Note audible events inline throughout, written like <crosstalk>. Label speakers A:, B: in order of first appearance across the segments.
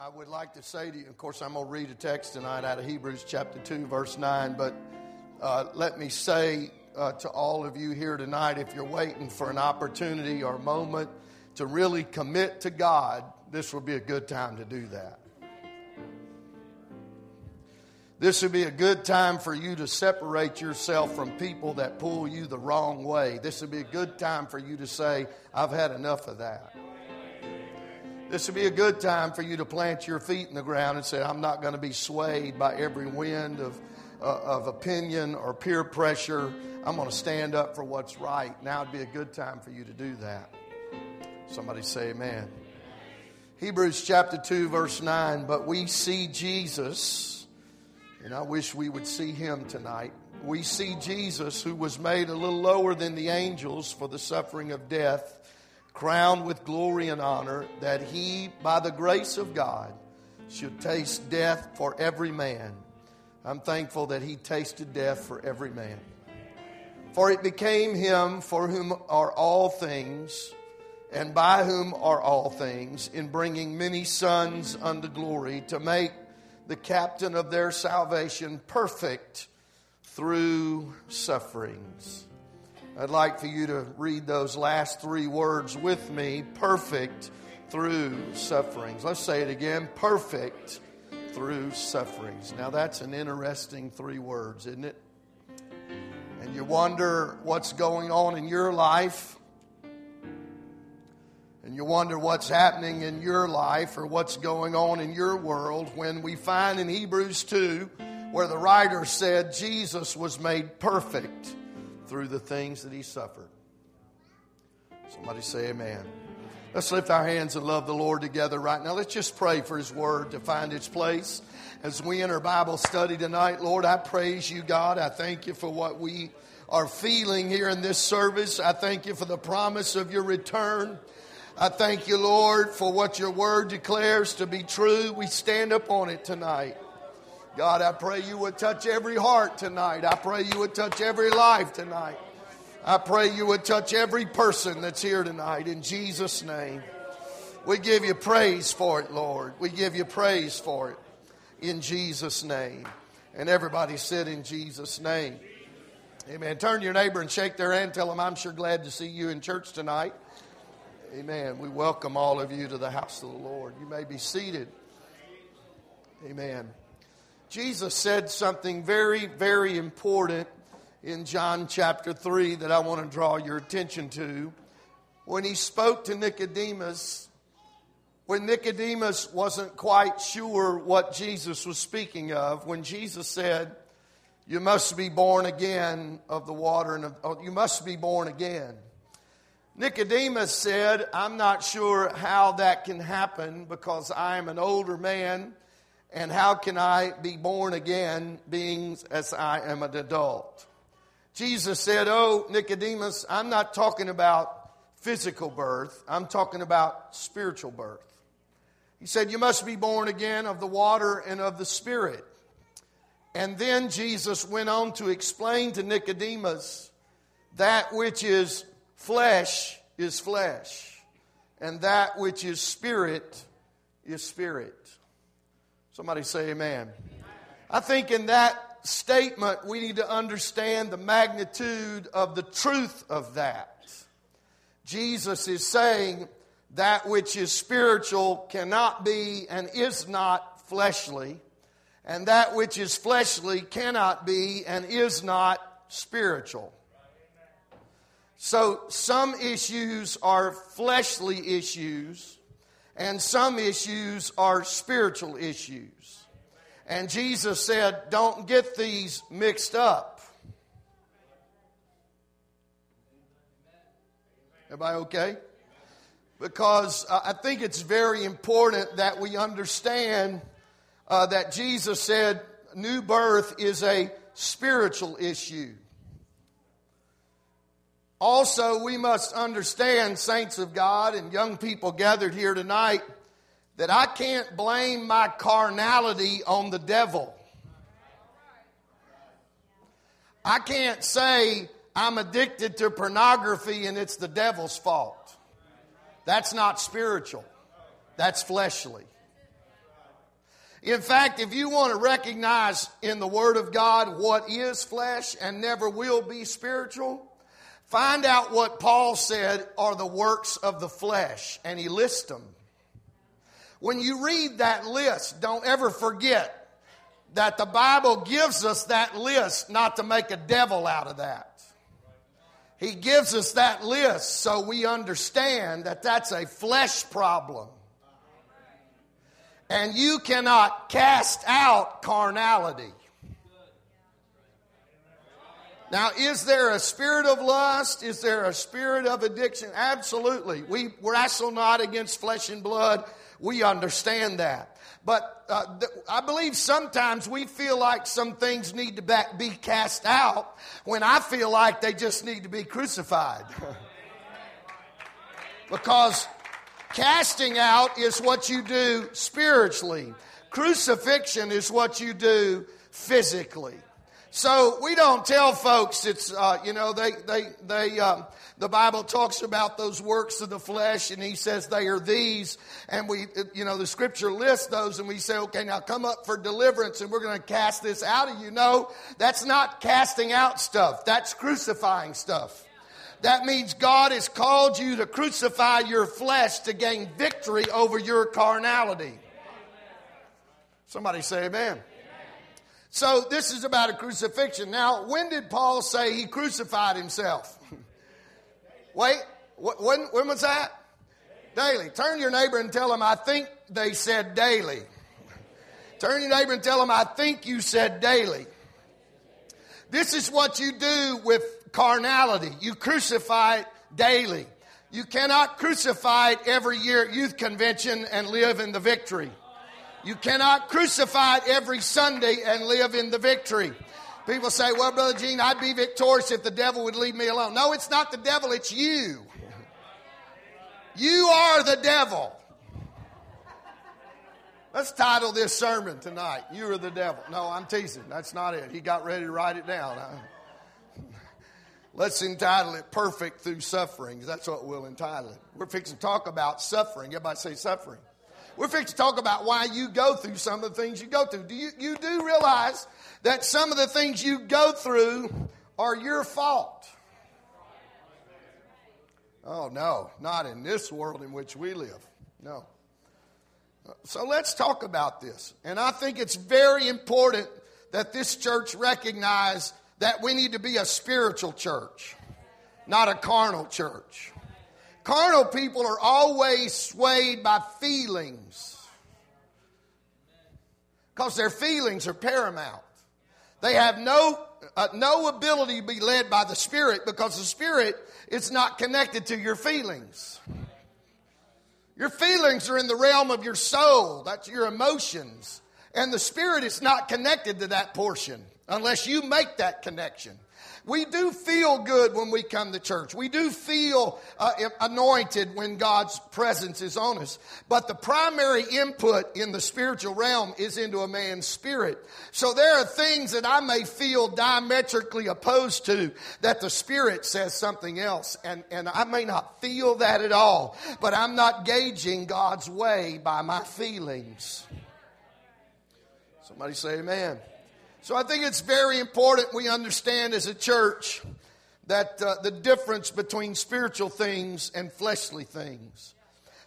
A: I would like to say to you, of course, I'm going to read a text tonight out of Hebrews chapter 2, verse 9, but uh, let me say uh, to all of you here tonight if you're waiting for an opportunity or moment to really commit to God, this would be a good time to do that. This would be a good time for you to separate yourself from people that pull you the wrong way. This would be a good time for you to say, I've had enough of that. This would be a good time for you to plant your feet in the ground and say, I'm not going to be swayed by every wind of, uh, of opinion or peer pressure. I'm going to stand up for what's right. Now would be a good time for you to do that. Somebody say amen. Hebrews chapter 2, verse 9. But we see Jesus, and I wish we would see him tonight. We see Jesus, who was made a little lower than the angels for the suffering of death crowned with glory and honor, that he, by the grace of God, should taste death for every man. I'm thankful that he tasted death for every man. For it became him for whom are all things, and by whom are all things, in bringing many sons unto glory, to make the captain of their salvation perfect through sufferings. I'd like for you to read those last three words with me perfect through sufferings. Let's say it again perfect through sufferings. Now, that's an interesting three words, isn't it? And you wonder what's going on in your life, and you wonder what's happening in your life or what's going on in your world when we find in Hebrews 2 where the writer said Jesus was made perfect through the things that he suffered. Somebody say amen. Let's lift our hands and love the Lord together right now. Let's just pray for his word to find its place. As we enter Bible study tonight, Lord, I praise you, God. I thank you for what we are feeling here in this service. I thank you for the promise of your return. I thank you, Lord, for what your word declares to be true. We stand upon it tonight. God, I pray you would touch every heart tonight. I pray you would touch every life tonight. I pray you would touch every person that's here tonight in Jesus' name. We give you praise for it, Lord. We give you praise for it in Jesus' name. And everybody said in Jesus' name. Amen. Turn your neighbor and shake their hand. Tell them, I'm sure glad to see you in church tonight. Amen. We welcome all of you to the house of the Lord. You may be seated. Amen. Jesus said something very, very important in John chapter 3 that I want to draw your attention to. When he spoke to Nicodemus, when Nicodemus wasn't quite sure what Jesus was speaking of, when Jesus said, You must be born again of the water and of, oh, you must be born again. Nicodemus said, I'm not sure how that can happen because I am an older man and how can I be born again, being as I am an adult? Jesus said, Oh, Nicodemus, I'm not talking about physical birth, I'm talking about spiritual birth. He said, You must be born again of the water and of the Spirit. And then Jesus went on to explain to Nicodemus that which is flesh is flesh, and that which is spirit is spirit. Somebody say amen. I think in that statement, we need to understand the magnitude of the truth of that. Jesus is saying that which is spiritual cannot be and is not fleshly, and that which is fleshly cannot be and is not spiritual. So, some issues are fleshly issues and some issues are spiritual issues. And Jesus said, don't get these mixed up. Everybody okay? Because uh, I think it's very important that we understand uh, that Jesus said new birth is a spiritual issue. Also, we must understand, saints of God and young people gathered here tonight, that I can't blame my carnality on the devil. I can't say I'm addicted to pornography and it's the devil's fault. That's not spiritual, that's fleshly. In fact, if you want to recognize in the Word of God what is flesh and never will be spiritual, find out what Paul said are the works of the flesh, and he lists them. When you read that list, don't ever forget that the Bible gives us that list not to make a devil out of that. He gives us that list so we understand that that's a flesh problem. And you cannot cast out carnality. Now, is there a spirit of lust? Is there a spirit of addiction? Absolutely. We wrestle not against flesh and blood. We understand that. But uh, th- I believe sometimes we feel like some things need to back, be cast out when I feel like they just need to be crucified. because casting out is what you do spiritually, crucifixion is what you do physically. So we don't tell folks it's, uh, you know, they, they, they, um, the Bible talks about those works of the flesh and he says they are these. And we, you know, the scripture lists those and we say, okay, now come up for deliverance and we're going to cast this out of you. No, that's not casting out stuff. That's crucifying stuff. That means God has called you to crucify your flesh to gain victory over your carnality. Somebody say amen. So this is about a crucifixion. Now, when did Paul say he crucified himself? <laughs> Wait, when, when was that? Daily. Turn your neighbor and tell him, I think they said daily. <laughs> Turn your neighbor and tell him, I think you said daily. This is what you do with carnality. You crucify it daily. You cannot crucify it every year at youth convention and live in the victory. You cannot crucify it every Sunday and live in the victory. People say, well, Brother Gene, I'd be victorious if the devil would leave me alone. No, it's not the devil, it's you. You are the devil. Let's title this sermon tonight, You Are the Devil. No, I'm teasing. That's not it. He got ready to write it down. <laughs> Let's entitle it Perfect Through Sufferings. That's what we'll entitle it. We're fixing to talk about suffering. Everybody say suffering. We're fixing to talk about why you go through some of the things you go through. Do you, you do realize that some of the things you go through are your fault? Oh, no, not in this world in which we live. No. So let's talk about this. And I think it's very important that this church recognize that we need to be a spiritual church, not a carnal church. Carnal people are always swayed by feelings because their feelings are paramount. They have no, uh, no ability to be led by the Spirit because the Spirit is not connected to your feelings. Your feelings are in the realm of your soul, that's your emotions. And the Spirit is not connected to that portion unless you make that connection. We do feel good when we come to church. We do feel uh, anointed when God's presence is on us. But the primary input in the spiritual realm is into a man's spirit. So there are things that I may feel diametrically opposed to that the spirit says something else. And, and I may not feel that at all, but I'm not gauging God's way by my feelings. Somebody say amen. So I think it's very important we understand as a church that uh, the difference between spiritual things and fleshly things.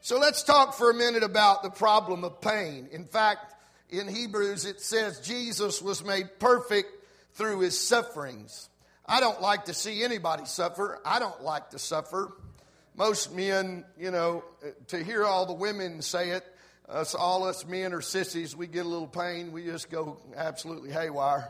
A: So let's talk for a minute about the problem of pain. In fact, in Hebrews it says Jesus was made perfect through his sufferings. I don't like to see anybody suffer. I don't like to suffer. Most men, you know, to hear all the women say it, us, all us men are sissies. We get a little pain, we just go absolutely haywire.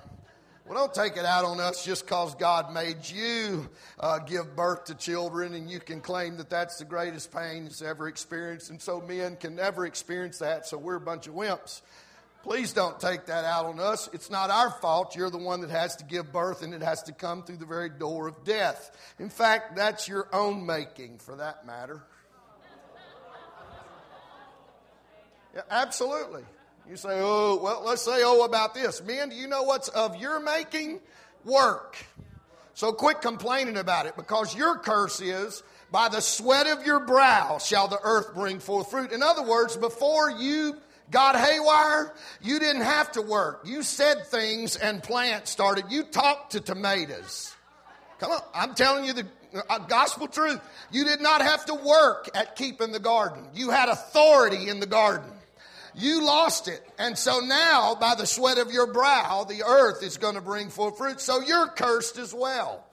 A: Well, don't take it out on us just because God made you uh, give birth to children and you can claim that that's the greatest pain that's ever experienced. And so men can never experience that, so we're a bunch of wimps. Please don't take that out on us. It's not our fault. You're the one that has to give birth and it has to come through the very door of death. In fact, that's your own making for that matter. Yeah, absolutely. You say, oh, well, let's say, oh, about this. Men, do you know what's of your making? Work. So quit complaining about it because your curse is, by the sweat of your brow shall the earth bring forth fruit. In other words, before you got haywire, you didn't have to work. You said things and plants started. You talked to tomatoes. Come on, I'm telling you the uh, gospel truth. You did not have to work at keeping the garden. You had authority in the garden. You lost it. And so now, by the sweat of your brow, the earth is going to bring forth fruit. So you're cursed as well.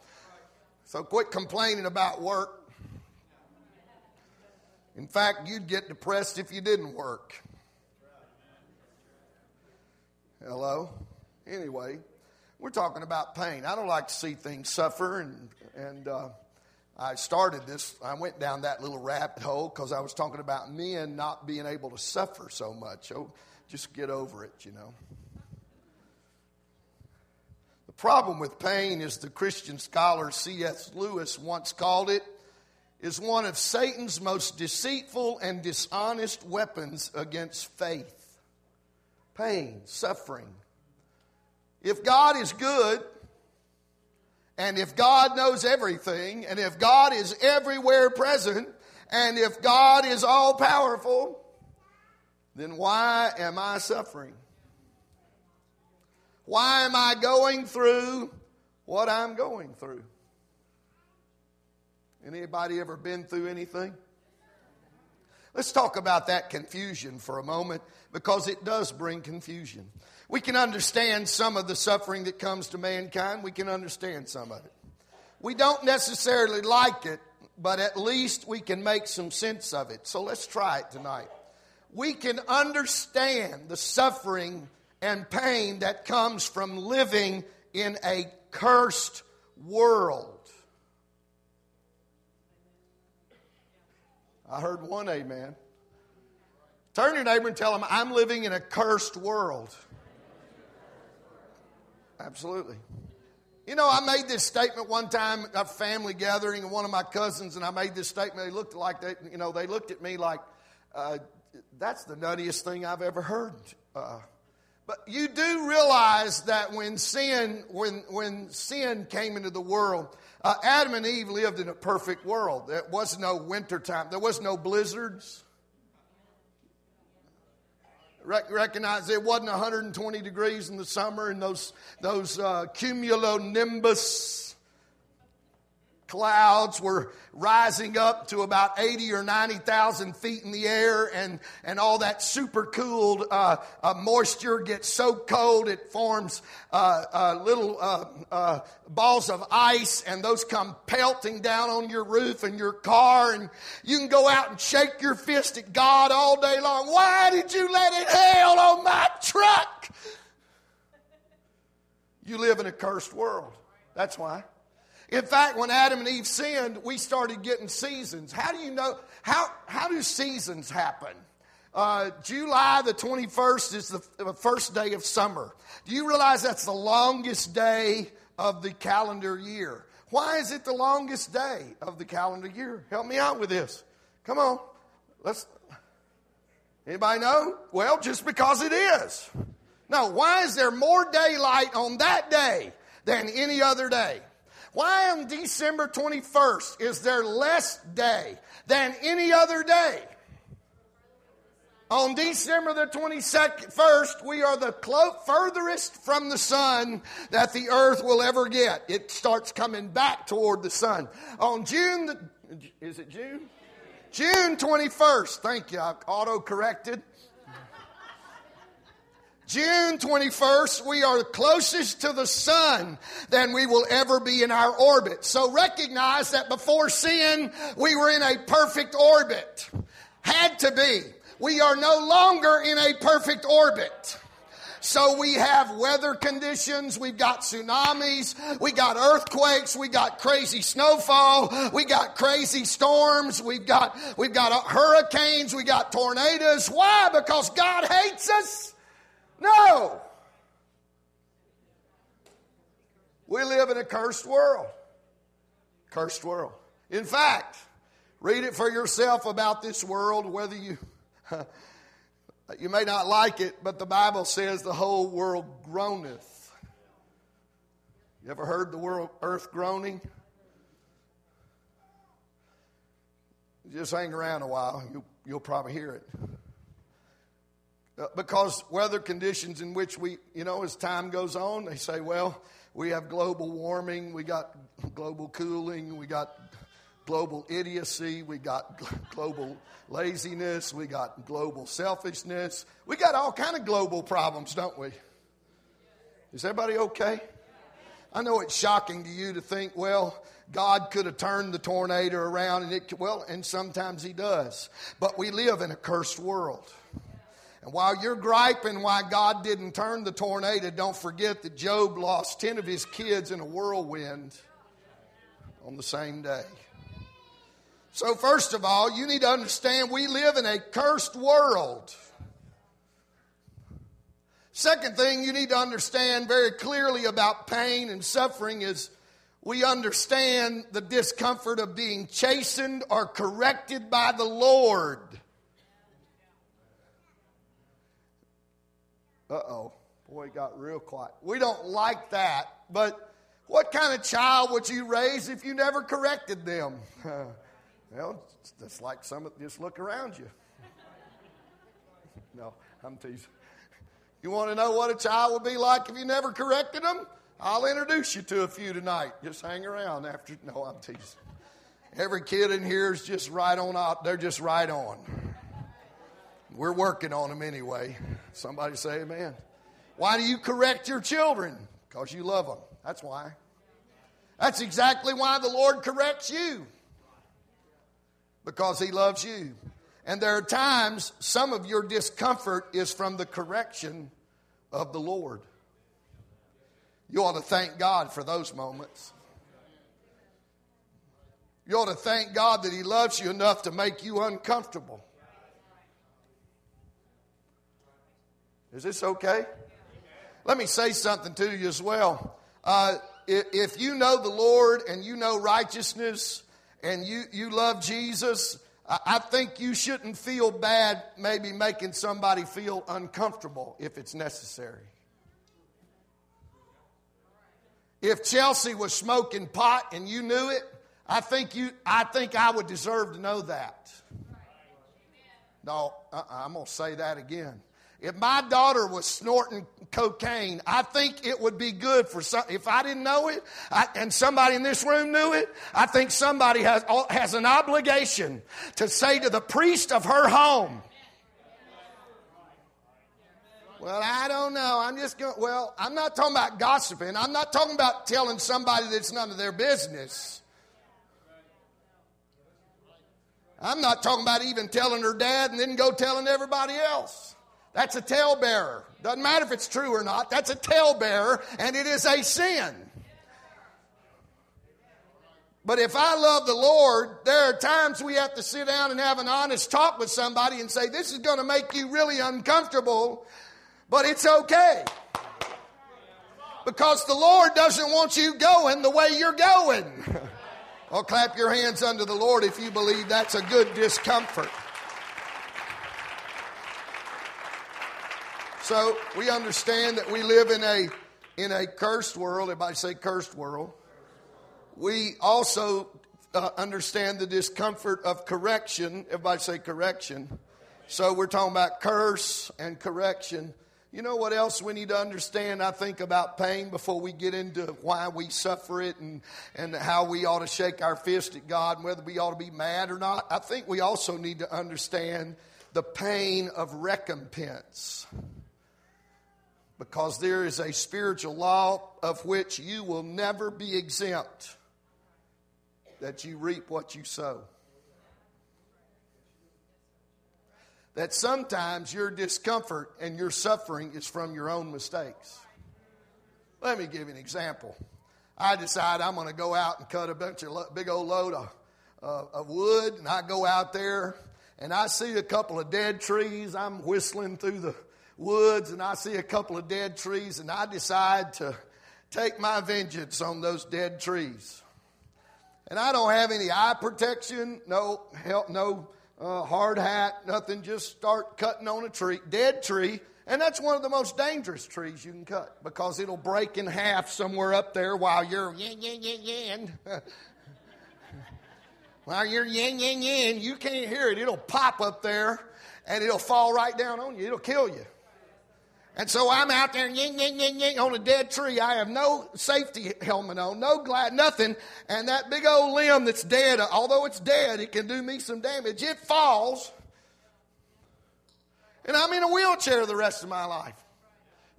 A: So quit complaining about work. In fact, you'd get depressed if you didn't work. Hello? Anyway, we're talking about pain. I don't like to see things suffer, and, and uh, I started this, I went down that little rabbit hole because I was talking about men not being able to suffer so much. Oh, just get over it, you know. The problem with pain, is the Christian scholar C.S. Lewis once called it, is one of Satan's most deceitful and dishonest weapons against faith. Pain, suffering. If God is good, and if God knows everything, and if God is everywhere present, and if God is all powerful, then why am I suffering? Why am I going through what I'm going through? Anybody ever been through anything? Let's talk about that confusion for a moment because it does bring confusion. We can understand some of the suffering that comes to mankind. We can understand some of it. We don't necessarily like it, but at least we can make some sense of it. So let's try it tonight. We can understand the suffering and pain that comes from living in a cursed world. I heard one amen. Turn your neighbor and tell him, I'm living in a cursed world. Absolutely. You know, I made this statement one time at a family gathering, and one of my cousins and I made this statement. They looked like they, you know, they looked at me like, uh, "That's the nuttiest thing I've ever heard." Uh, but you do realize that when sin, when when sin came into the world, uh, Adam and Eve lived in a perfect world. There was no winter time. There was no blizzards recognize it wasn't 120 degrees in the summer and those, those uh, cumulonimbus clouds were rising up to about 80 or 90,000 feet in the air, and, and all that super cooled uh, uh, moisture gets so cold it forms uh, uh little uh, uh, balls of ice, and those come pelting down on your roof and your car, and you can go out and shake your fist at God all day long. Why did you let it hail on my truck? You live in a cursed world. That's why. In fact, when Adam and Eve sinned, we started getting seasons. How do you know? How, how do seasons happen? Uh, July the 21st is the, first day of summer. Do you realize that's the longest day of the calendar year? Why is it the longest day of the calendar year? Help me out with this. Come on. Let's. Anybody know? Well, just because it is. No, why is there more daylight on that day than any other day? Why on December 21st is there less day than any other day? On December the 21st, we are the clo- furthest from the sun that the earth will ever get. It starts coming back toward the sun. On June, the, is it June? June 21st, thank you, I auto corrected. June 21st, we are closest to the sun than we will ever be in our orbit. So recognize that before sin, we were in a perfect orbit. Had to be. We are no longer in a perfect orbit. So we have weather conditions, we've got tsunamis, we got earthquakes, we got crazy snowfall, we got crazy storms, we've got we've got hurricanes, we got tornadoes. Why? Because God hates us. No. We live in a cursed world. Cursed world. In fact, read it for yourself about this world, whether you. <laughs> You may not like it, but the Bible says the whole world groaneth. You ever heard the world earth groaning? Just hang around a while, you'll, you'll probably hear it. Uh, because weather conditions in which we, you know, as time goes on, they say, well, we have global warming, we got global cooling, we got global idiocy, we got global laziness, we got global selfishness. We got all kind of global problems, don't we? Is everybody okay? I know it's shocking to you to think, well, God could have turned the tornado around and it well, and sometimes he does. But we live in a cursed world. And while you're griping why God didn't turn the tornado, don't forget that Job lost 10 of his kids in a whirlwind on the same day. So, first of all, you need to understand we live in a cursed world. Second thing you need to understand very clearly about pain and suffering is we understand the discomfort of being chastened or corrected by the Lord. Uh oh. Boy, it got real quiet. We don't like that, but what kind of child would you raise if you never corrected them? <laughs> well, it's just like some, of, just look around you. no, I'm teasing. You want to know what a child would be like if you never corrected them? I'll introduce you to a few tonight. Just hang around after. No, I'm teasing. Every kid in here is just right on out. They're just right on. We're working on them anyway. Somebody say amen. Why do you correct your children? Because you love them. That's why. That's exactly why the Lord corrects you. Because He loves you. And there are times some of your discomfort is from the correction of the Lord. You ought to thank God for those moments. You ought to thank God that He loves you enough to make you uncomfortable. Is this okay? Let me say something to you as well. Uh, if you know the Lord and you know righteousness and you, you love Jesus, I think you shouldn't feel bad maybe making somebody feel uncomfortable if it's necessary. If Chelsea was smoking pot and you knew it, I think you I think I would deserve to know that. No, uh-uh, I'm going to say that again. If my daughter was snorting cocaine, I think it would be good for some. If I didn't know it, I, and somebody in this room knew it, I think somebody has, has an obligation to say to the priest of her home, well, I don't know. I'm just going, well, I'm not talking about gossiping. I'm not talking about telling somebody that's none of their business. I'm not talking about even telling her dad and then go telling everybody else. That's a talebearer. Doesn't matter if it's true or not. That's a talebearer, and it is a sin. But if I love the Lord, there are times we have to sit down and have an honest talk with somebody and say, This is going to make you really uncomfortable, but it's okay. Because the Lord doesn't want you going the way you're going. <laughs> well, clap your hands unto the Lord if you believe that's a good discomfort. So we understand that we live in a in a cursed world. Everybody say cursed world. We also uh, understand the discomfort of correction. Everybody say correction. So we're talking about curse and correction. You know what else we need to understand, I think, about pain before we get into why we suffer it and, and how we ought to shake our fist at God and whether we ought to be mad or not? I think we also need to understand the pain of recompense because there is a spiritual law of which you will never be exempt that you reap what you sow. That sometimes your discomfort and your suffering is from your own mistakes. Let me give you an example. I decide I'm going to go out and cut a bunch of big old load of, uh, of wood, and I go out there and I see a couple of dead trees. I'm whistling through the woods and I see a couple of dead trees and I decide to take my vengeance on those dead trees. And I don't have any eye protection, no help, no uh, hard hat, nothing. Just start cutting on a tree, dead tree, and that's one of the most dangerous trees you can cut because it'll break in half somewhere up there while you're yin yin yin yin. <laughs> while you're yin yin yin, you can't hear it. It'll pop up there and it'll fall right down on you. It'll kill you. And so I'm out there ying, ying, ying, ying, on a dead tree. I have no safety helmet on, no glad, nothing. And that big old limb that's dead, although it's dead, it can do me some damage. It falls. And I'm in a wheelchair the rest of my life.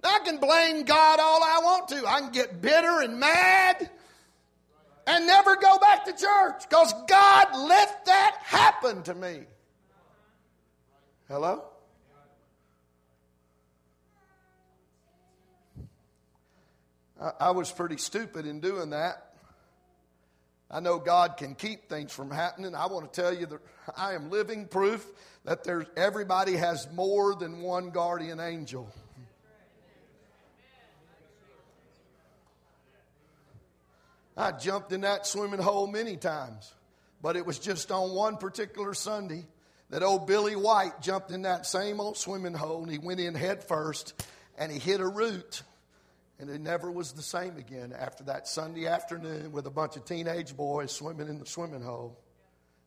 A: Now, I can blame God all I want to. I can get bitter and mad and never go back to church because God let that happen to me. Hello? I, was pretty stupid in doing that. I know God can keep things from happening. I want to tell you that I am living proof that there's everybody has more than one guardian angel. I jumped in that swimming hole many times, but it was just on one particular Sunday that old Billy White jumped in that same old swimming hole and he went in head first and he hit a root and it never was the same again after that Sunday afternoon with a bunch of teenage boys swimming in the swimming hole.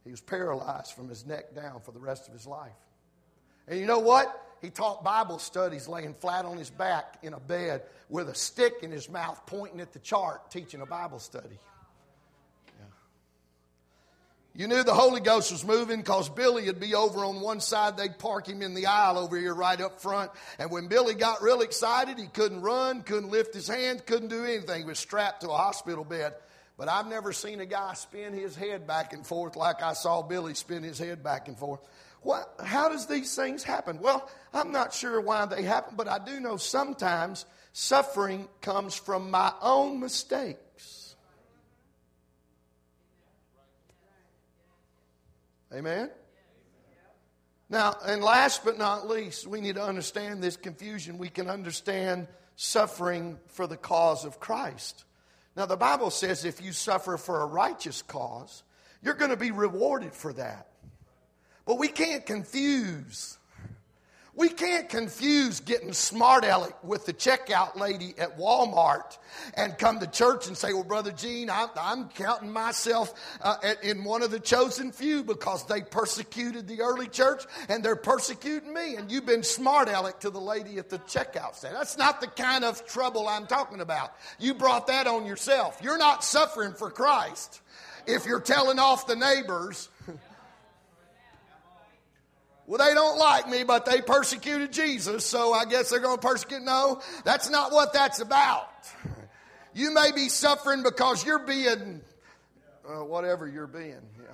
A: He was paralyzed from his neck down for the rest of his life. And you know what? He taught Bible studies laying flat on his back in a bed with a stick in his mouth pointing at the chart, teaching a Bible study. You knew the Holy Ghost was moving because Billy would be over on one side. They'd park him in the aisle over here right up front. And when Billy got real excited, he couldn't run, couldn't lift his hand, couldn't do anything. He was strapped to a hospital bed. But I've never seen a guy spin his head back and forth like I saw Billy spin his head back and forth. What, how does these things happen? Well, I'm not sure why they happen, but I do know sometimes suffering comes from my own mistakes. Amen? Now, and last but not least, we need to understand this confusion. We can understand suffering for the cause of Christ. Now, the Bible says if you suffer for a righteous cause, you're going to be rewarded for that. But we can't confuse we can't confuse getting smart aleck with the checkout lady at Walmart and come to church and say, Well, Brother Gene, I'm, I'm counting myself uh, in one of the chosen few because they persecuted the early church and they're persecuting me. And you've been smart aleck to the lady at the checkout stand. That's not the kind of trouble I'm talking about. You brought that on yourself. You're not suffering for Christ if you're telling off the neighbors well, they don't like me, but they persecuted Jesus, so I guess they're going to persecute. No, that's not what that's about. You may be suffering because you're being uh, whatever you're being. Yeah.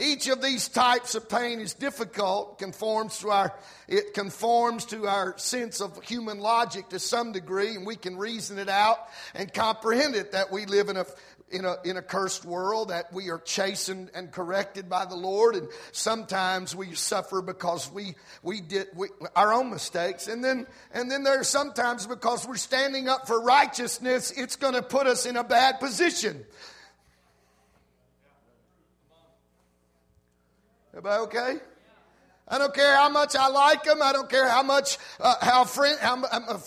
A: Each of these types of pain is difficult, conforms to our, it conforms to our sense of human logic to some degree, and we can reason it out and comprehend it that we live in a in a, in a cursed world, that we are chastened and corrected by the Lord, and sometimes we suffer because we, we did we, our own mistakes. And then, and then there's sometimes because we're standing up for righteousness, it's going to put us in a bad position. Everybody okay? I don't care how much I like them. I don't care how much, uh, how, friend, how,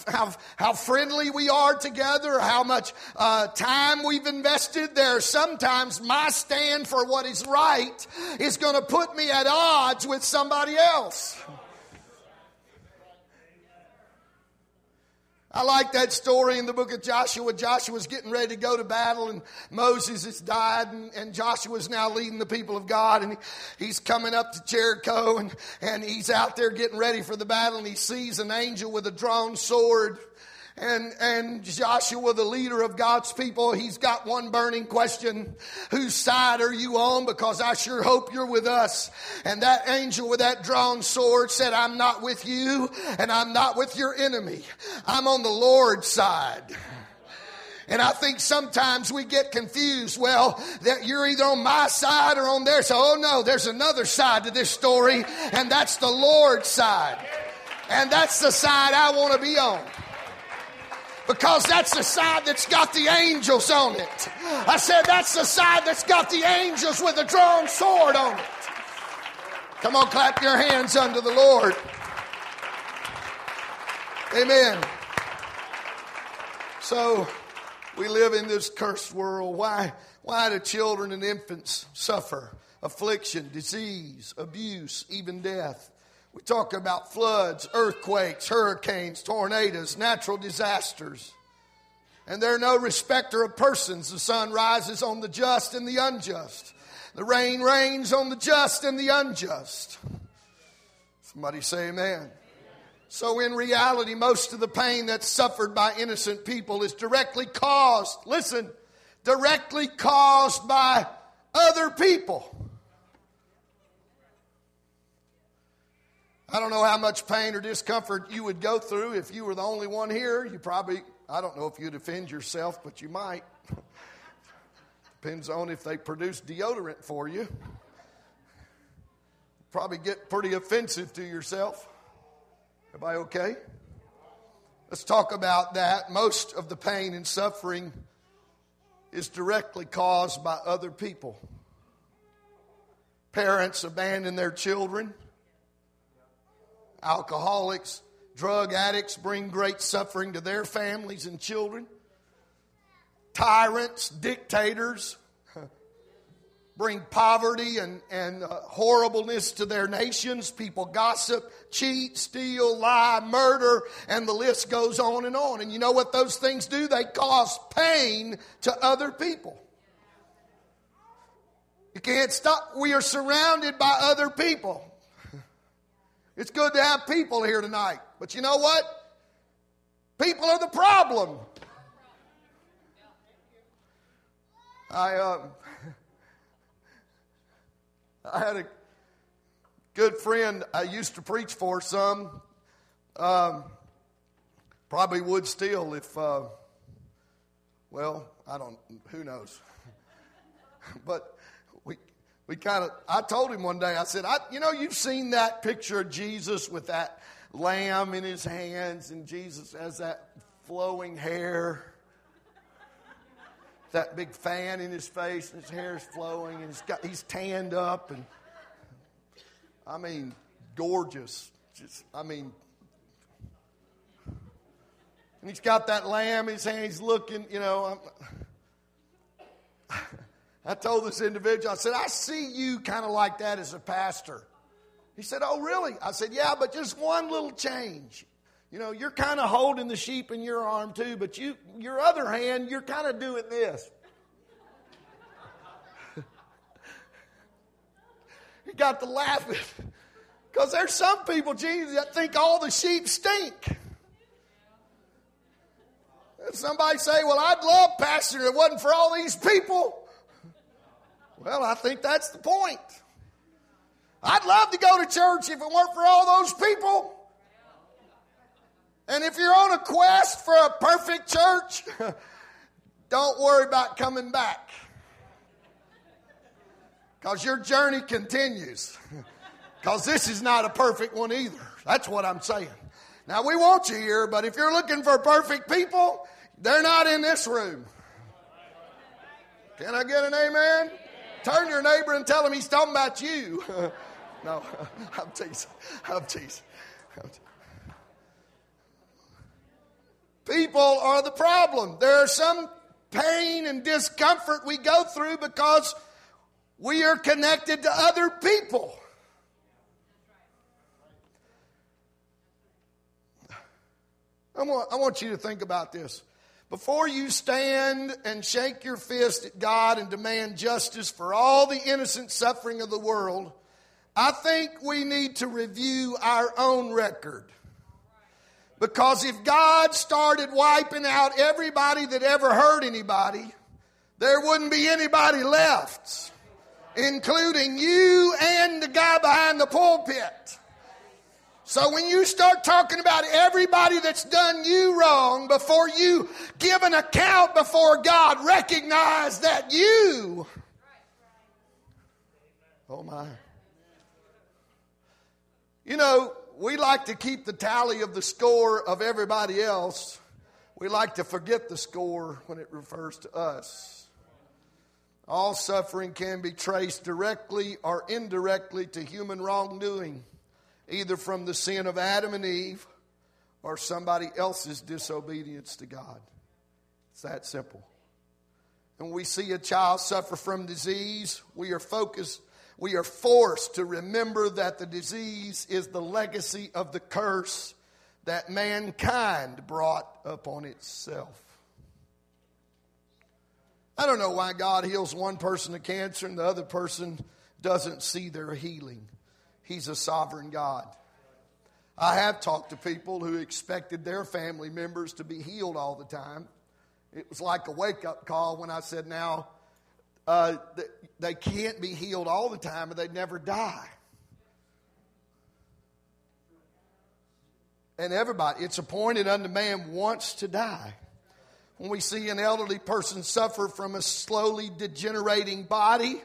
A: how, how, friendly we are together, how much uh, time we've invested. There sometimes my stand for what is right is going to put me at odds with somebody else. I like that story in the book of Joshua. Joshua's getting ready to go to battle, and Moses has died, and, and Joshua's now leading the people of God, and he, he's coming up to Jericho, and, and he's out there getting ready for the battle, and he sees an angel with a drawn sword and, and Joshua, the leader of God's people, he's got one burning question. Whose side are you on? Because I sure hope you're with us. And that angel with that drawn sword said, I'm not with you and I'm not with your enemy. I'm on the Lord's side. And I think sometimes we get confused. Well, that you're either on my side or on theirs. So, oh no, there's another side to this story, and that's the Lord's side. And that's the side I want to be on because that's the side that's got the angels on it. I said that's the side that's got the angels with a drawn sword on it. Come on, clap your hands unto the Lord. Amen. So we live in this cursed world. Why, why do children and infants suffer? affliction, disease, abuse, even death. We talk about floods, earthquakes, hurricanes, tornadoes, natural disasters. And they're no respecter of persons. The sun rises on the just and the unjust. The rain rains on the just and the unjust. Somebody say amen. So, in reality, most of the pain that's suffered by innocent people is directly caused, listen, directly caused by other people. I don't know how much pain or discomfort you would go through if you were the only one here. You probably, I don't know if you'd offend yourself, but you might. <laughs> Depends on if they produce deodorant for you. Probably get pretty offensive to yourself. Everybody okay? Let's talk about that. Most of the pain and suffering is directly caused by other people. Parents abandon their children Alcoholics, drug addicts bring great suffering to their families and children. Tyrants, dictators bring poverty and, and uh, horribleness to their nations. People gossip, cheat, steal, lie, murder, and the list goes on and on. And you know what those things do? They cause pain to other people. You can't stop. We are surrounded by other people. It's good to have people here tonight. But you know what? People are the problem. I, uh, <laughs> I had a good friend I used to preach for some. Um, probably would still if, uh, well, I don't, who knows. <laughs> but we kind of, I told him one day, I said, I, you know, you've seen that picture of Jesus with that lamb in his hands, and Jesus has that flowing hair, that big fan in his face, and his hair is flowing, and he's, got, he's tanned up, and I mean, gorgeous. Just, I mean, and he's got that lamb in his hand, he's looking, you know. I'm, I told this individual, I said, I see you kind of like that as a pastor. He said, Oh, really? I said, Yeah, but just one little change. You know, you're kind of holding the sheep in your arm too, but you, your other hand, you're kind of doing this. <laughs> he got to laughing because there's some people, Jesus, that think all the sheep stink. somebody say, Well, I'd love pastor if it wasn't for all these people. Well, I think that's the point. I'd love to go to church if it weren't for all those people. And if you're on a quest for a perfect church, <laughs> don't worry about coming back. Because your journey continues. <laughs> Because this is not a perfect one either. That's what I'm saying. Now, we want you here, but if you're looking for perfect people, they're not in this room. Can I get an amen? Turn your neighbor and tell him he's talking about you. <laughs> no, <laughs> I'm teasing. I'm teasing. I'm. People are the problem. There are some pain and discomfort we go through because we are connected to other people. I want, I want you to think about this. Before you stand and shake your fist at God and demand justice for all the innocent suffering of the world, I think we need to review our own record. Because if God started wiping out everybody that ever hurt anybody, there wouldn't be anybody left, including you and the guy behind the pulpit. So when you start talking about everybody that's done you wrong before you give an account before God, recognize that you. Oh my. You know, we like to keep the tally of the score of everybody else. We like to forget the score when it refers to us. All suffering can be traced directly or indirectly to human wrongdoing either from the sin of Adam and Eve or somebody else's disobedience to God. It's that simple. And we see a child suffer from disease, we are focused we are forced to remember that the disease is the legacy of the curse that mankind brought upon itself. I don't know why God heals one person of cancer and the other person doesn't see their healing. He's a sovereign God. I have talked to people who expected their family members to be healed all the time. It was like a wake up call when I said, now, uh, they can't be healed all the time or they'd never die. And everybody, it's appointed unto man once to die. When we see an elderly person suffer from a slowly degenerating body,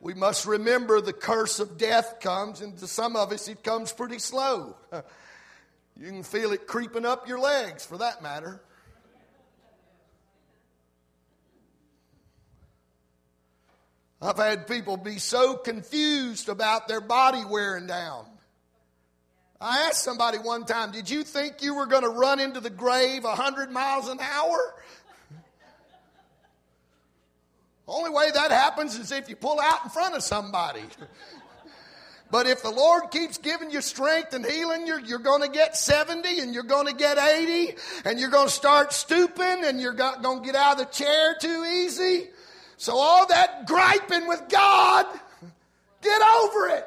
A: we must remember the curse of death comes, and to some of us, it comes pretty slow. <laughs> You can feel it creeping up your legs, for that matter. I've had people be so confused about their body wearing down. I asked somebody one time, Did you think you were going to run into the grave 100 miles an hour? Only way that happens is if you pull out in front of somebody. <laughs> But if the Lord keeps giving you strength and healing, you're, you're going to get 70 and you're going to get 80 and you're going to start stooping and you're going to get out of the chair too easy. So all that griping with God, get over it.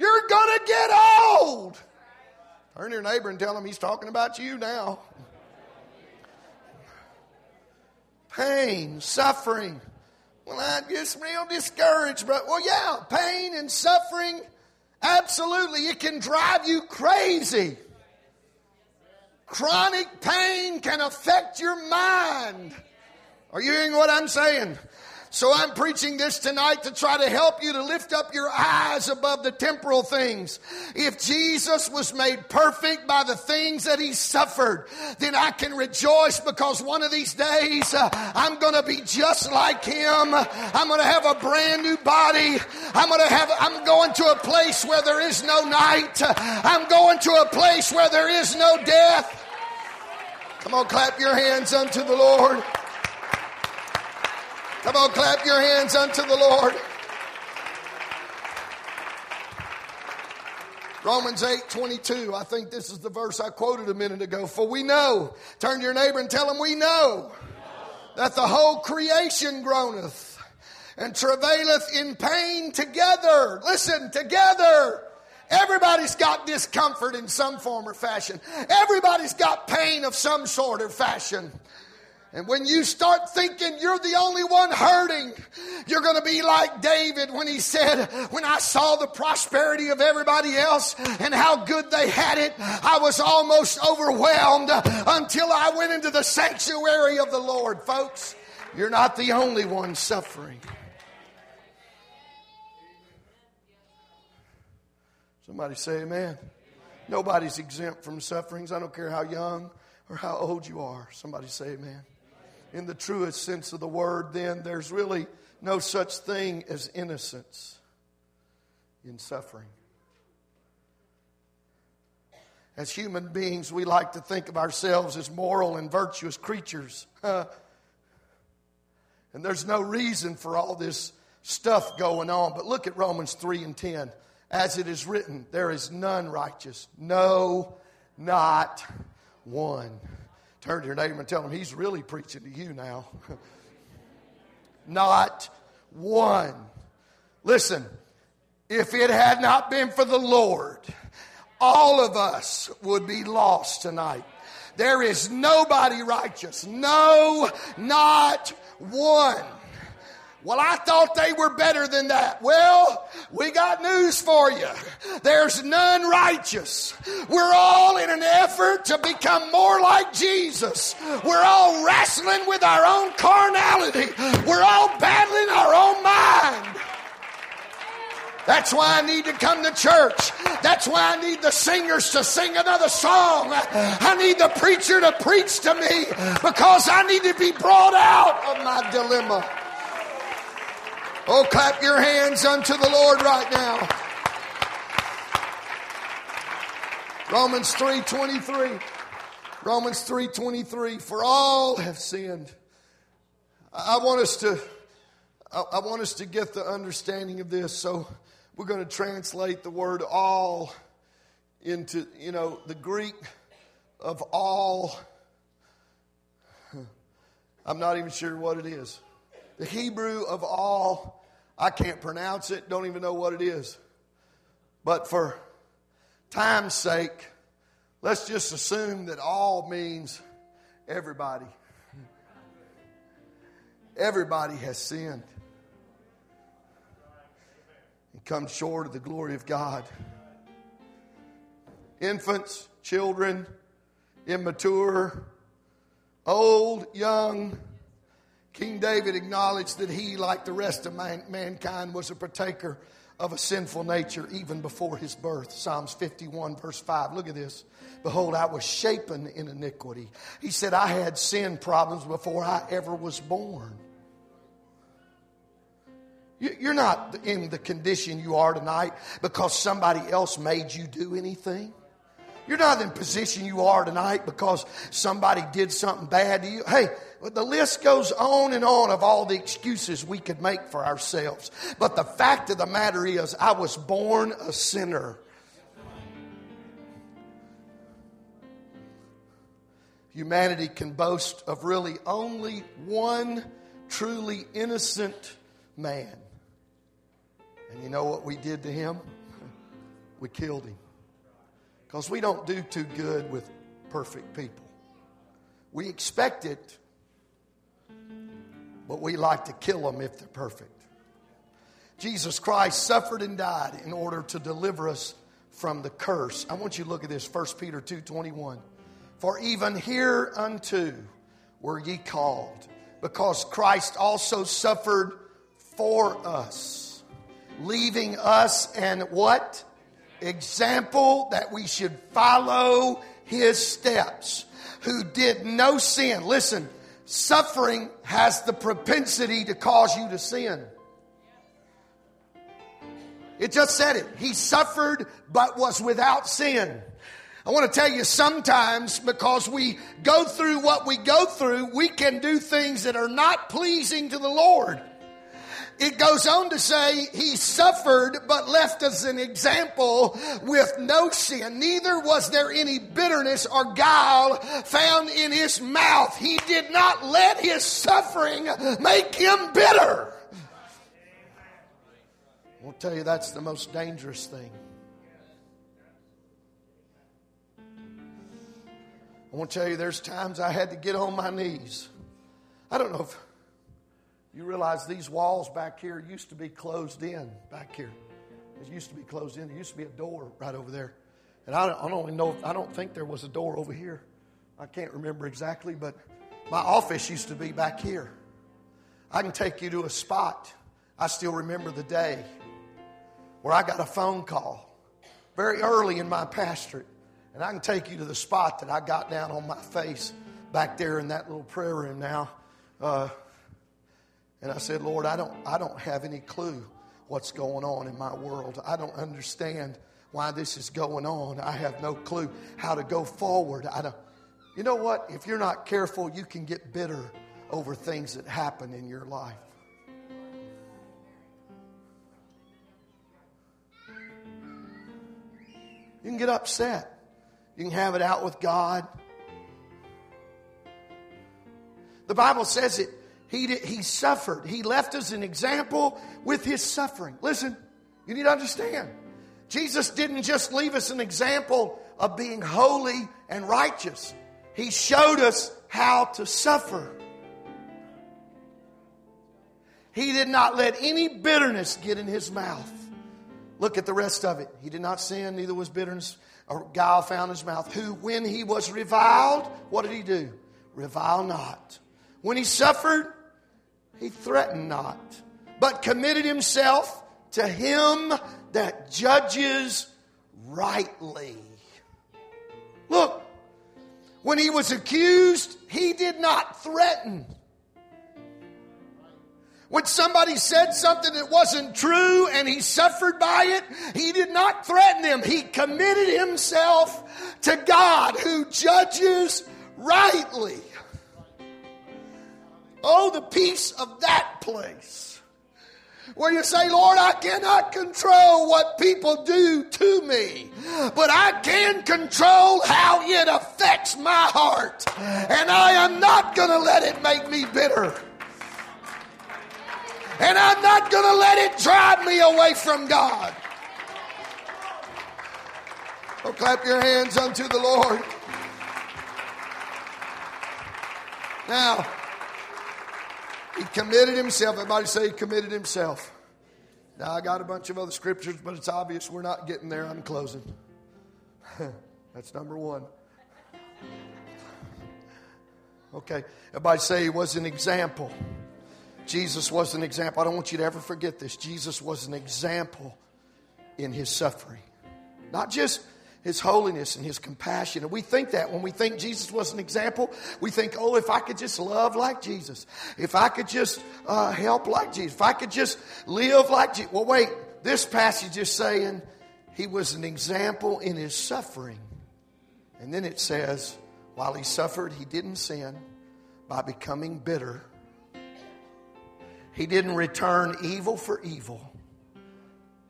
A: You're going to get old. Turn to your neighbor and tell him he's talking about you now pain, suffering. Well, I just real discouraged, but well, yeah, pain and suffering, absolutely, it can drive you crazy. Chronic pain can affect your mind. Are you hearing what I'm saying? So I'm preaching this tonight to try to help you to lift up your eyes above the temporal things. If Jesus was made perfect by the things that he suffered, then I can rejoice because one of these days uh, I'm going to be just like him. I'm going to have a brand new body. I'm going to have I'm going to a place where there is no night. I'm going to a place where there is no death. Come on, clap your hands unto the Lord. Come on, clap your hands unto the Lord. Romans 8 22. I think this is the verse I quoted a minute ago. For we know, turn to your neighbor and tell him, We know that the whole creation groaneth and travaileth in pain together. Listen, together. Everybody's got discomfort in some form or fashion. Everybody's got pain of some sort or fashion. And when you start thinking you're the only one hurting, you're going to be like David when he said, When I saw the prosperity of everybody else and how good they had it, I was almost overwhelmed until I went into the sanctuary of the Lord. Folks, you're not the only one suffering. Somebody say amen. Nobody's exempt from sufferings. I don't care how young or how old you are. Somebody say amen in the truest sense of the word, then there's really no such thing as innocence in suffering. As human beings, we like to think of ourselves as moral and virtuous creatures. and there's no reason for all this stuff going on. But look at Romans 3 and 10. As it is written, there is none righteous, no, not one. Turn to your neighbor and tell him he's really preaching to you now. <laughs> not one. Listen, if it had not been for the Lord, all of us would be lost tonight. There is nobody righteous. No, not one. Well, I thought they were better than that. Well, we got news for you. There's none righteous. We're all in an effort to become more like Jesus. We're all wrestling with our own carnality. We're all battling our own mind. That's why I need to come to church. That's why I need the singers to sing another song. I need the preacher to preach to me because I need to be brought out of my dilemma. Oh, clap your hands unto the Lord right now. Romans 3:23. Romans 3:23 for all have sinned. I want us to I, want us to get the understanding of this. So we're going to translate the word all into, you know, the Greek of all. I'm not even sure what it is. The Hebrew of all, I can't pronounce it, don't even know what it is. But for time's sake, let's just assume that all means everybody. Everybody has sinned and come short of the glory of God. Infants, children, immature, old, young. King David acknowledged that he, like the rest of man, mankind, was a partaker of a sinful nature even before his birth. Psalms 51, verse 5. Look at this. Behold, I was shapen in iniquity. He said, I had sin problems before I ever was born. You're not in the condition you are tonight because somebody else made you do anything. You're not in the position you are tonight because somebody did something bad to you. Hey, the list goes on and on of all the excuses we could make for ourselves. But the fact of the matter is, I was born a sinner. Humanity can boast of really only one truly innocent man. And you know what we did to him? We killed him. Because we don't do too good with perfect people. We expect it, but we like to kill them if they're perfect. Jesus Christ suffered and died in order to deliver us from the curse. I want you to look at this 1 Peter 2:21. For even hereunto were ye called, because Christ also suffered for us, leaving us and what? Example that we should follow his steps, who did no sin. Listen, suffering has the propensity to cause you to sin. It just said it. He suffered but was without sin. I want to tell you sometimes because we go through what we go through, we can do things that are not pleasing to the Lord. It goes on to say he suffered but left us an example with no sin. Neither was there any bitterness or guile found in his mouth. He did not let his suffering make him bitter. I'll tell you that's the most dangerous thing. I want to tell you there's times I had to get on my knees. I don't know if you realize these walls back here used to be closed in back here. It used to be closed in. There used to be a door right over there. And I don't, I don't know, I don't think there was a door over here. I can't remember exactly, but my office used to be back here. I can take you to a spot. I still remember the day where I got a phone call very early in my pastorate and I can take you to the spot that I got down on my face back there in that little prayer room now. Uh, and I said, Lord, I don't, I don't have any clue what's going on in my world. I don't understand why this is going on. I have no clue how to go forward. I don't, you know what? If you're not careful, you can get bitter over things that happen in your life. You can get upset. You can have it out with God. The Bible says it. He, did, he suffered. He left us an example with his suffering. Listen, you need to understand. Jesus didn't just leave us an example of being holy and righteous, He showed us how to suffer. He did not let any bitterness get in His mouth. Look at the rest of it. He did not sin, neither was bitterness or guile found in his mouth, who, when he was reviled, what did he do? Revile not. When he suffered, he threatened not, but committed himself to him that judges rightly. Look, when he was accused, he did not threaten. When somebody said something that wasn't true and he suffered by it, he did not threaten them. He committed himself to God who judges rightly. Oh, the peace of that place. Where you say, Lord, I cannot control what people do to me, but I can control how it affects my heart. And I am not going to let it make me bitter. And I'm not going to let it drive me away from God. Oh, clap your hands unto the Lord. Now, he committed himself. Everybody say he committed himself. Now, I got a bunch of other scriptures, but it's obvious we're not getting there. I'm closing. <laughs> That's number one. Okay, everybody say he was an example. Jesus was an example. I don't want you to ever forget this. Jesus was an example in his suffering. Not just his holiness and his compassion. And we think that when we think Jesus was an example, we think, oh, if I could just love like Jesus, if I could just uh, help like Jesus, if I could just live like Jesus. Well, wait, this passage is saying he was an example in his suffering. And then it says, while he suffered, he didn't sin by becoming bitter. He didn't return evil for evil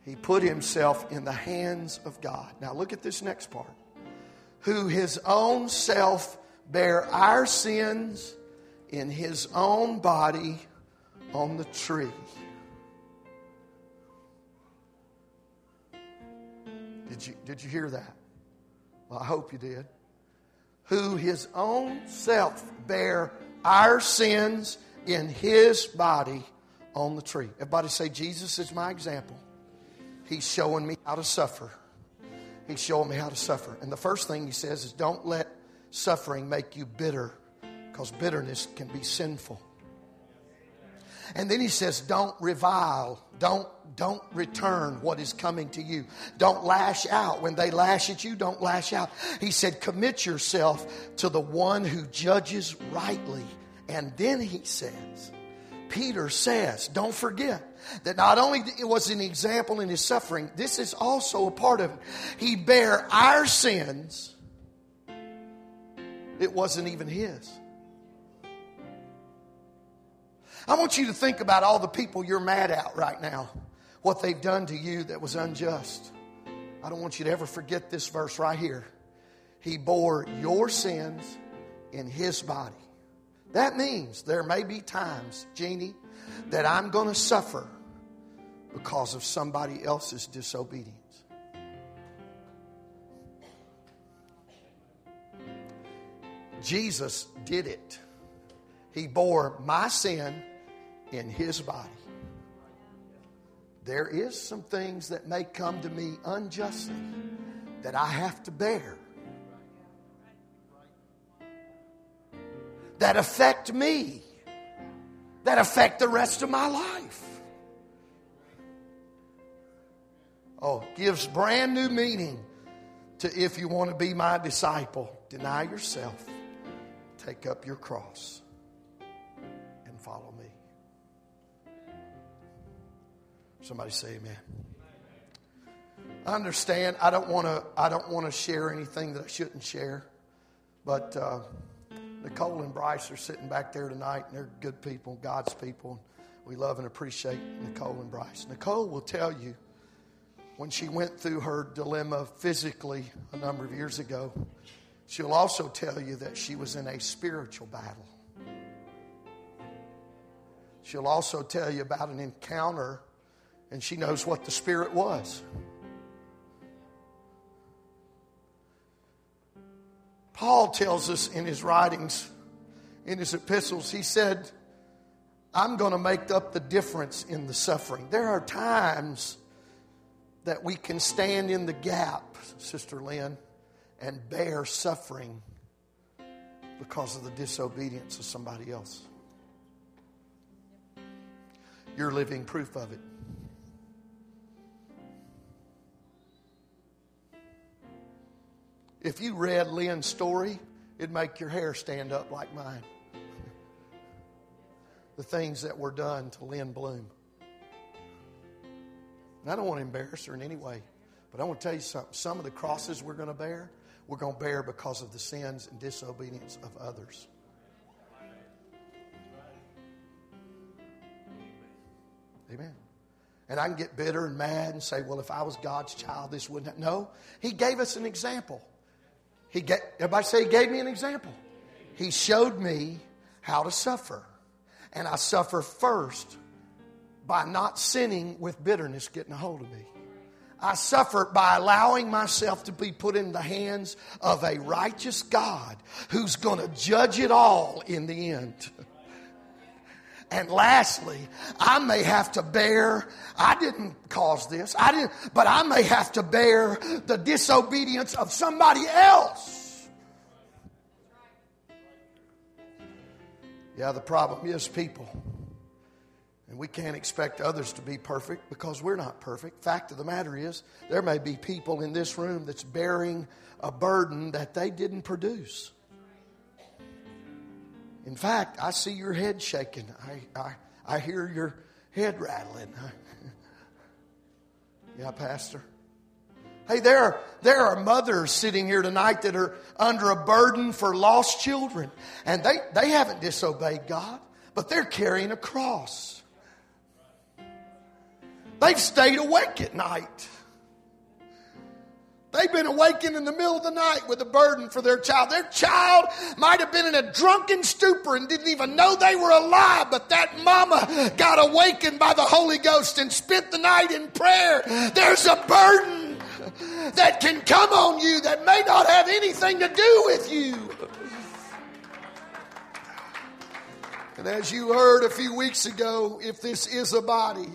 A: he put himself in the hands of God. Now look at this next part. Who his own self bare our sins in his own body on the tree. Did you, did you hear that? Well, I hope you did. Who his own self bare our sins in his body on the tree. Everybody say, Jesus is my example. He's showing me how to suffer. He's showing me how to suffer. And the first thing he says is don't let suffering make you bitter because bitterness can be sinful. And then he says, don't revile. Don't, don't return what is coming to you. Don't lash out. When they lash at you, don't lash out. He said, commit yourself to the one who judges rightly. And then he says, Peter says, don't forget that not only it was an example in his suffering, this is also a part of it. He bare our sins. It wasn't even his. I want you to think about all the people you're mad at right now, what they've done to you that was unjust. I don't want you to ever forget this verse right here. He bore your sins in his body. That means there may be times, Jeannie, that I'm going to suffer because of somebody else's disobedience. Jesus did it. He bore my sin in his body. There is some things that may come to me unjustly that I have to bear. that affect me, that affect the rest of my life. Oh, gives brand new meaning to if you want to be my disciple, deny yourself, take up your cross, and follow me. Somebody say amen. I understand. I don't want to. I don't want to share anything that I shouldn't share, but. Uh, Nicole and Bryce are sitting back there tonight, and they're good people, God's people. We love and appreciate Nicole and Bryce. Nicole will tell you when she went through her dilemma physically a number of years ago, she'll also tell you that she was in a spiritual battle. She'll also tell you about an encounter, and she knows what the Spirit was. Paul tells us in his writings, in his epistles, he said, I'm going to make up the difference in the suffering. There are times that we can stand in the gap, Sister Lynn, and bear suffering because of the disobedience of somebody else. You're living proof of it. If you read Lynn's story, it'd make your hair stand up like mine. the things that were done to Lynn Bloom. And I don't want to embarrass her in any way, but I want to tell you something. Some of the crosses we're going to bear, we're going to bear because of the sins and disobedience of others. Amen. And I can get bitter and mad and say, well, if I was God's child, this wouldn't happen. No, He gave us an example. He gave, everybody say He gave me an example. He showed me how to suffer. And I suffer first by not sinning with bitterness getting a hold of me. I suffer by allowing myself to be put in the hands of a righteous God who's going to judge it all in the end. <laughs> And lastly, I may have to bear, I didn't cause this, I didn't, but I may have to bear the disobedience of somebody else. Yeah, the problem is people. And we can't expect others to be perfect because we're not perfect. Fact of the matter is, there may be people in this room that's bearing a burden that they didn't produce. In fact, I see your head shaking. I, I, I hear your head rattling. <laughs> yeah, Pastor. Hey, there, there are mothers sitting here tonight that are under a burden for lost children, and they, they haven't disobeyed God, but they're carrying a cross. They've stayed awake at night. They've been awakened in the middle of the night with a burden for their child. Their child might have been in a drunken stupor and didn't even know they were alive, but that mama got awakened by the Holy Ghost and spent the night in prayer. There's a burden that can come on you that may not have anything to do with you. And as you heard a few weeks ago, if this is a body,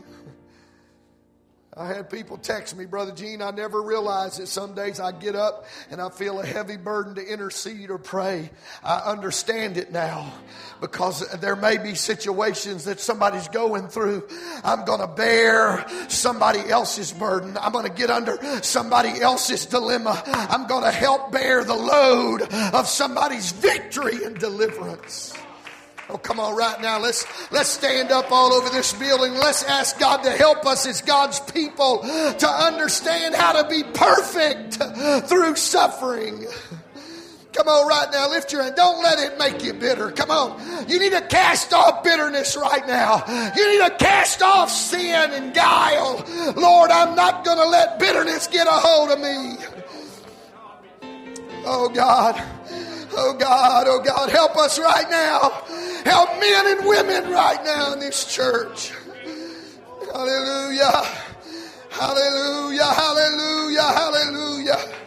A: I had people text me, Brother Gene, I never realized that some days I get up and I feel a heavy burden to intercede or pray. I understand it now because there may be situations that somebody's going through. I'm going to bear somebody else's burden. I'm going to get under somebody else's dilemma. I'm going to help bear the load of somebody's victory and deliverance. Oh, come on, right now. Let's, let's stand up all over this building. Let's ask God to help us as God's people to understand how to be perfect through suffering. Come on, right now, lift your hand. Don't let it make you bitter. Come on. You need to cast off bitterness right now. You need to cast off sin and guile. Lord, I'm not going to let bitterness get a hold of me. Oh, God. Oh, God. Oh, God. Help us right now. Help men and women right now in this church. Hallelujah. Hallelujah. Hallelujah. Hallelujah.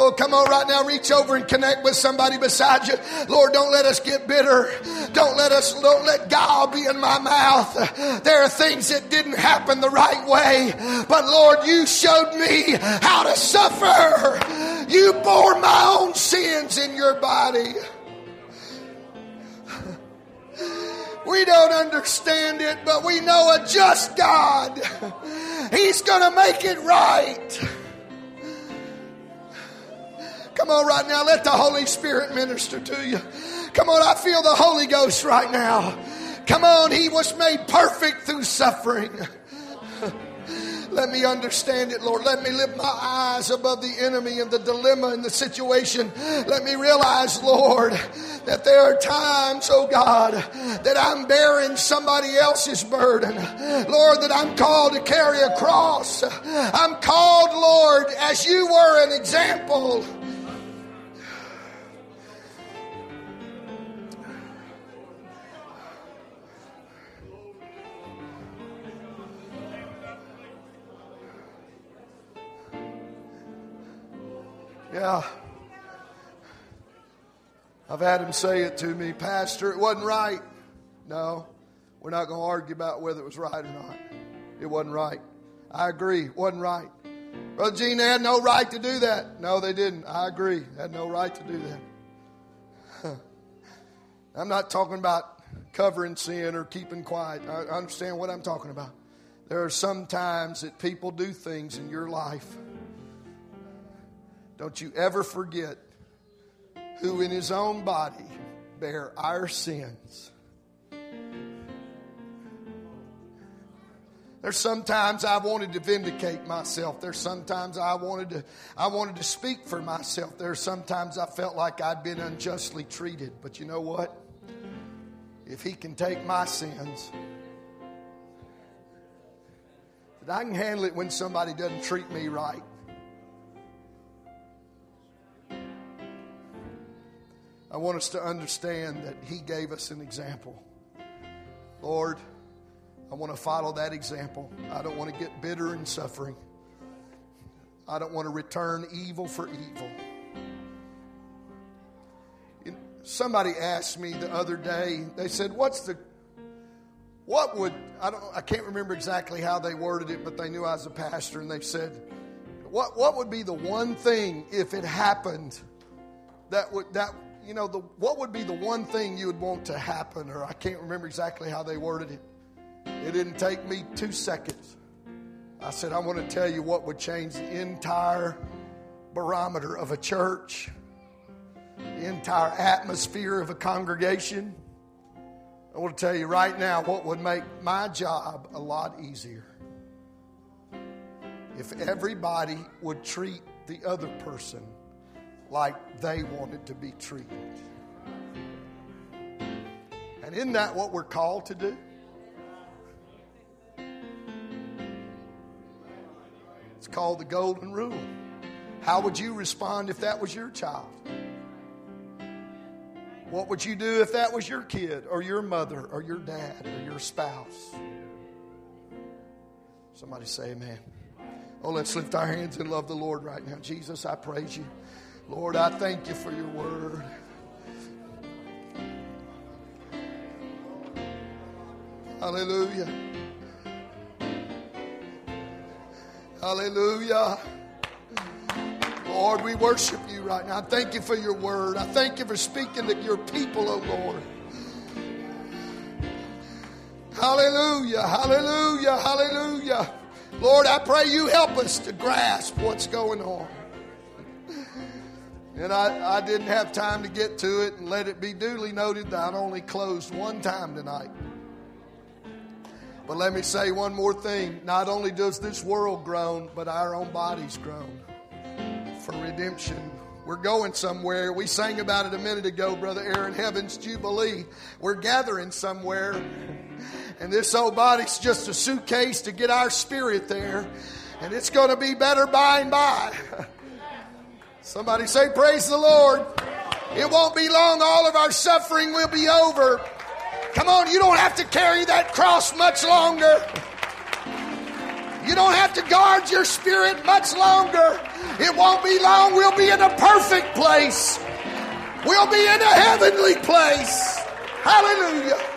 A: Oh, come on right now. Reach over and connect with somebody beside you. Lord, don't let us get bitter. Don't let us, don't let God be in my mouth. There are things that didn't happen the right way. But Lord, you showed me how to suffer. You bore my own sins in your body. We don't understand it, but we know a just God. He's going to make it right. Come on, right now. Let the Holy Spirit minister to you. Come on, I feel the Holy Ghost right now. Come on, He was made perfect through suffering. <laughs> Let me understand it, Lord. Let me lift my eyes above the enemy and the dilemma and the situation. Let me realize, Lord, that there are times, oh God, that I'm bearing somebody else's burden. Lord, that I'm called to carry a cross. I'm called, Lord, as you were an example. Yeah. I've had him say it to me, Pastor, it wasn't right. No, we're not going to argue about whether it was right or not. It wasn't right. I agree, it wasn't right. Brother Gene, they had no right to do that. No, they didn't. I agree. They had no right to do that. <laughs> I'm not talking about covering sin or keeping quiet. I understand what I'm talking about. There are some times that people do things in your life don't you ever forget who in his own body bear our sins. There's sometimes I wanted to vindicate myself. There's sometimes I wanted to I wanted to speak for myself. There's sometimes I felt like I'd been unjustly treated. But you know what? If he can take my sins, But I can handle it when somebody doesn't treat me right. I want us to understand that He gave us an example. Lord, I want to follow that example. I don't want to get bitter and suffering. I don't want to return evil for evil. Somebody asked me the other day, they said, What's the what would I don't I can't remember exactly how they worded it, but they knew I was a pastor and they said, What what would be the one thing if it happened that would that you know the what would be the one thing you would want to happen or I can't remember exactly how they worded it. It didn't take me two seconds. I said, I want to tell you what would change the entire barometer of a church, the entire atmosphere of a congregation. I want to tell you right now what would make my job a lot easier. If everybody would treat the other person like they wanted to be treated. And isn't that what we're called to do? It's called the golden rule. How would you respond if that was your child? What would you do if that was your kid or your mother or your dad or your spouse? Somebody say amen. Oh, let's lift our hands and love the Lord right now. Jesus, I praise you. Lord, I thank you for your word. Hallelujah. Hallelujah. Lord, we worship you right now. I thank you for your word. I thank you for speaking to your people, oh Lord. Hallelujah, hallelujah, hallelujah. Lord, I pray you help us to grasp what's going on. And I, I didn't have time to get to it, and let it be duly noted that I only closed one time tonight. But let me say one more thing. Not only does this world groan, but our own bodies groan for redemption. We're going somewhere. We sang about it a minute ago, Brother Aaron, Heaven's Jubilee. We're gathering somewhere. And this old body's just a suitcase to get our spirit there. And it's going to be better by and by. <laughs> Somebody say, Praise the Lord. It won't be long. All of our suffering will be over. Come on, you don't have to carry that cross much longer. You don't have to guard your spirit much longer. It won't be long. We'll be in a perfect place. We'll be in a heavenly place. Hallelujah.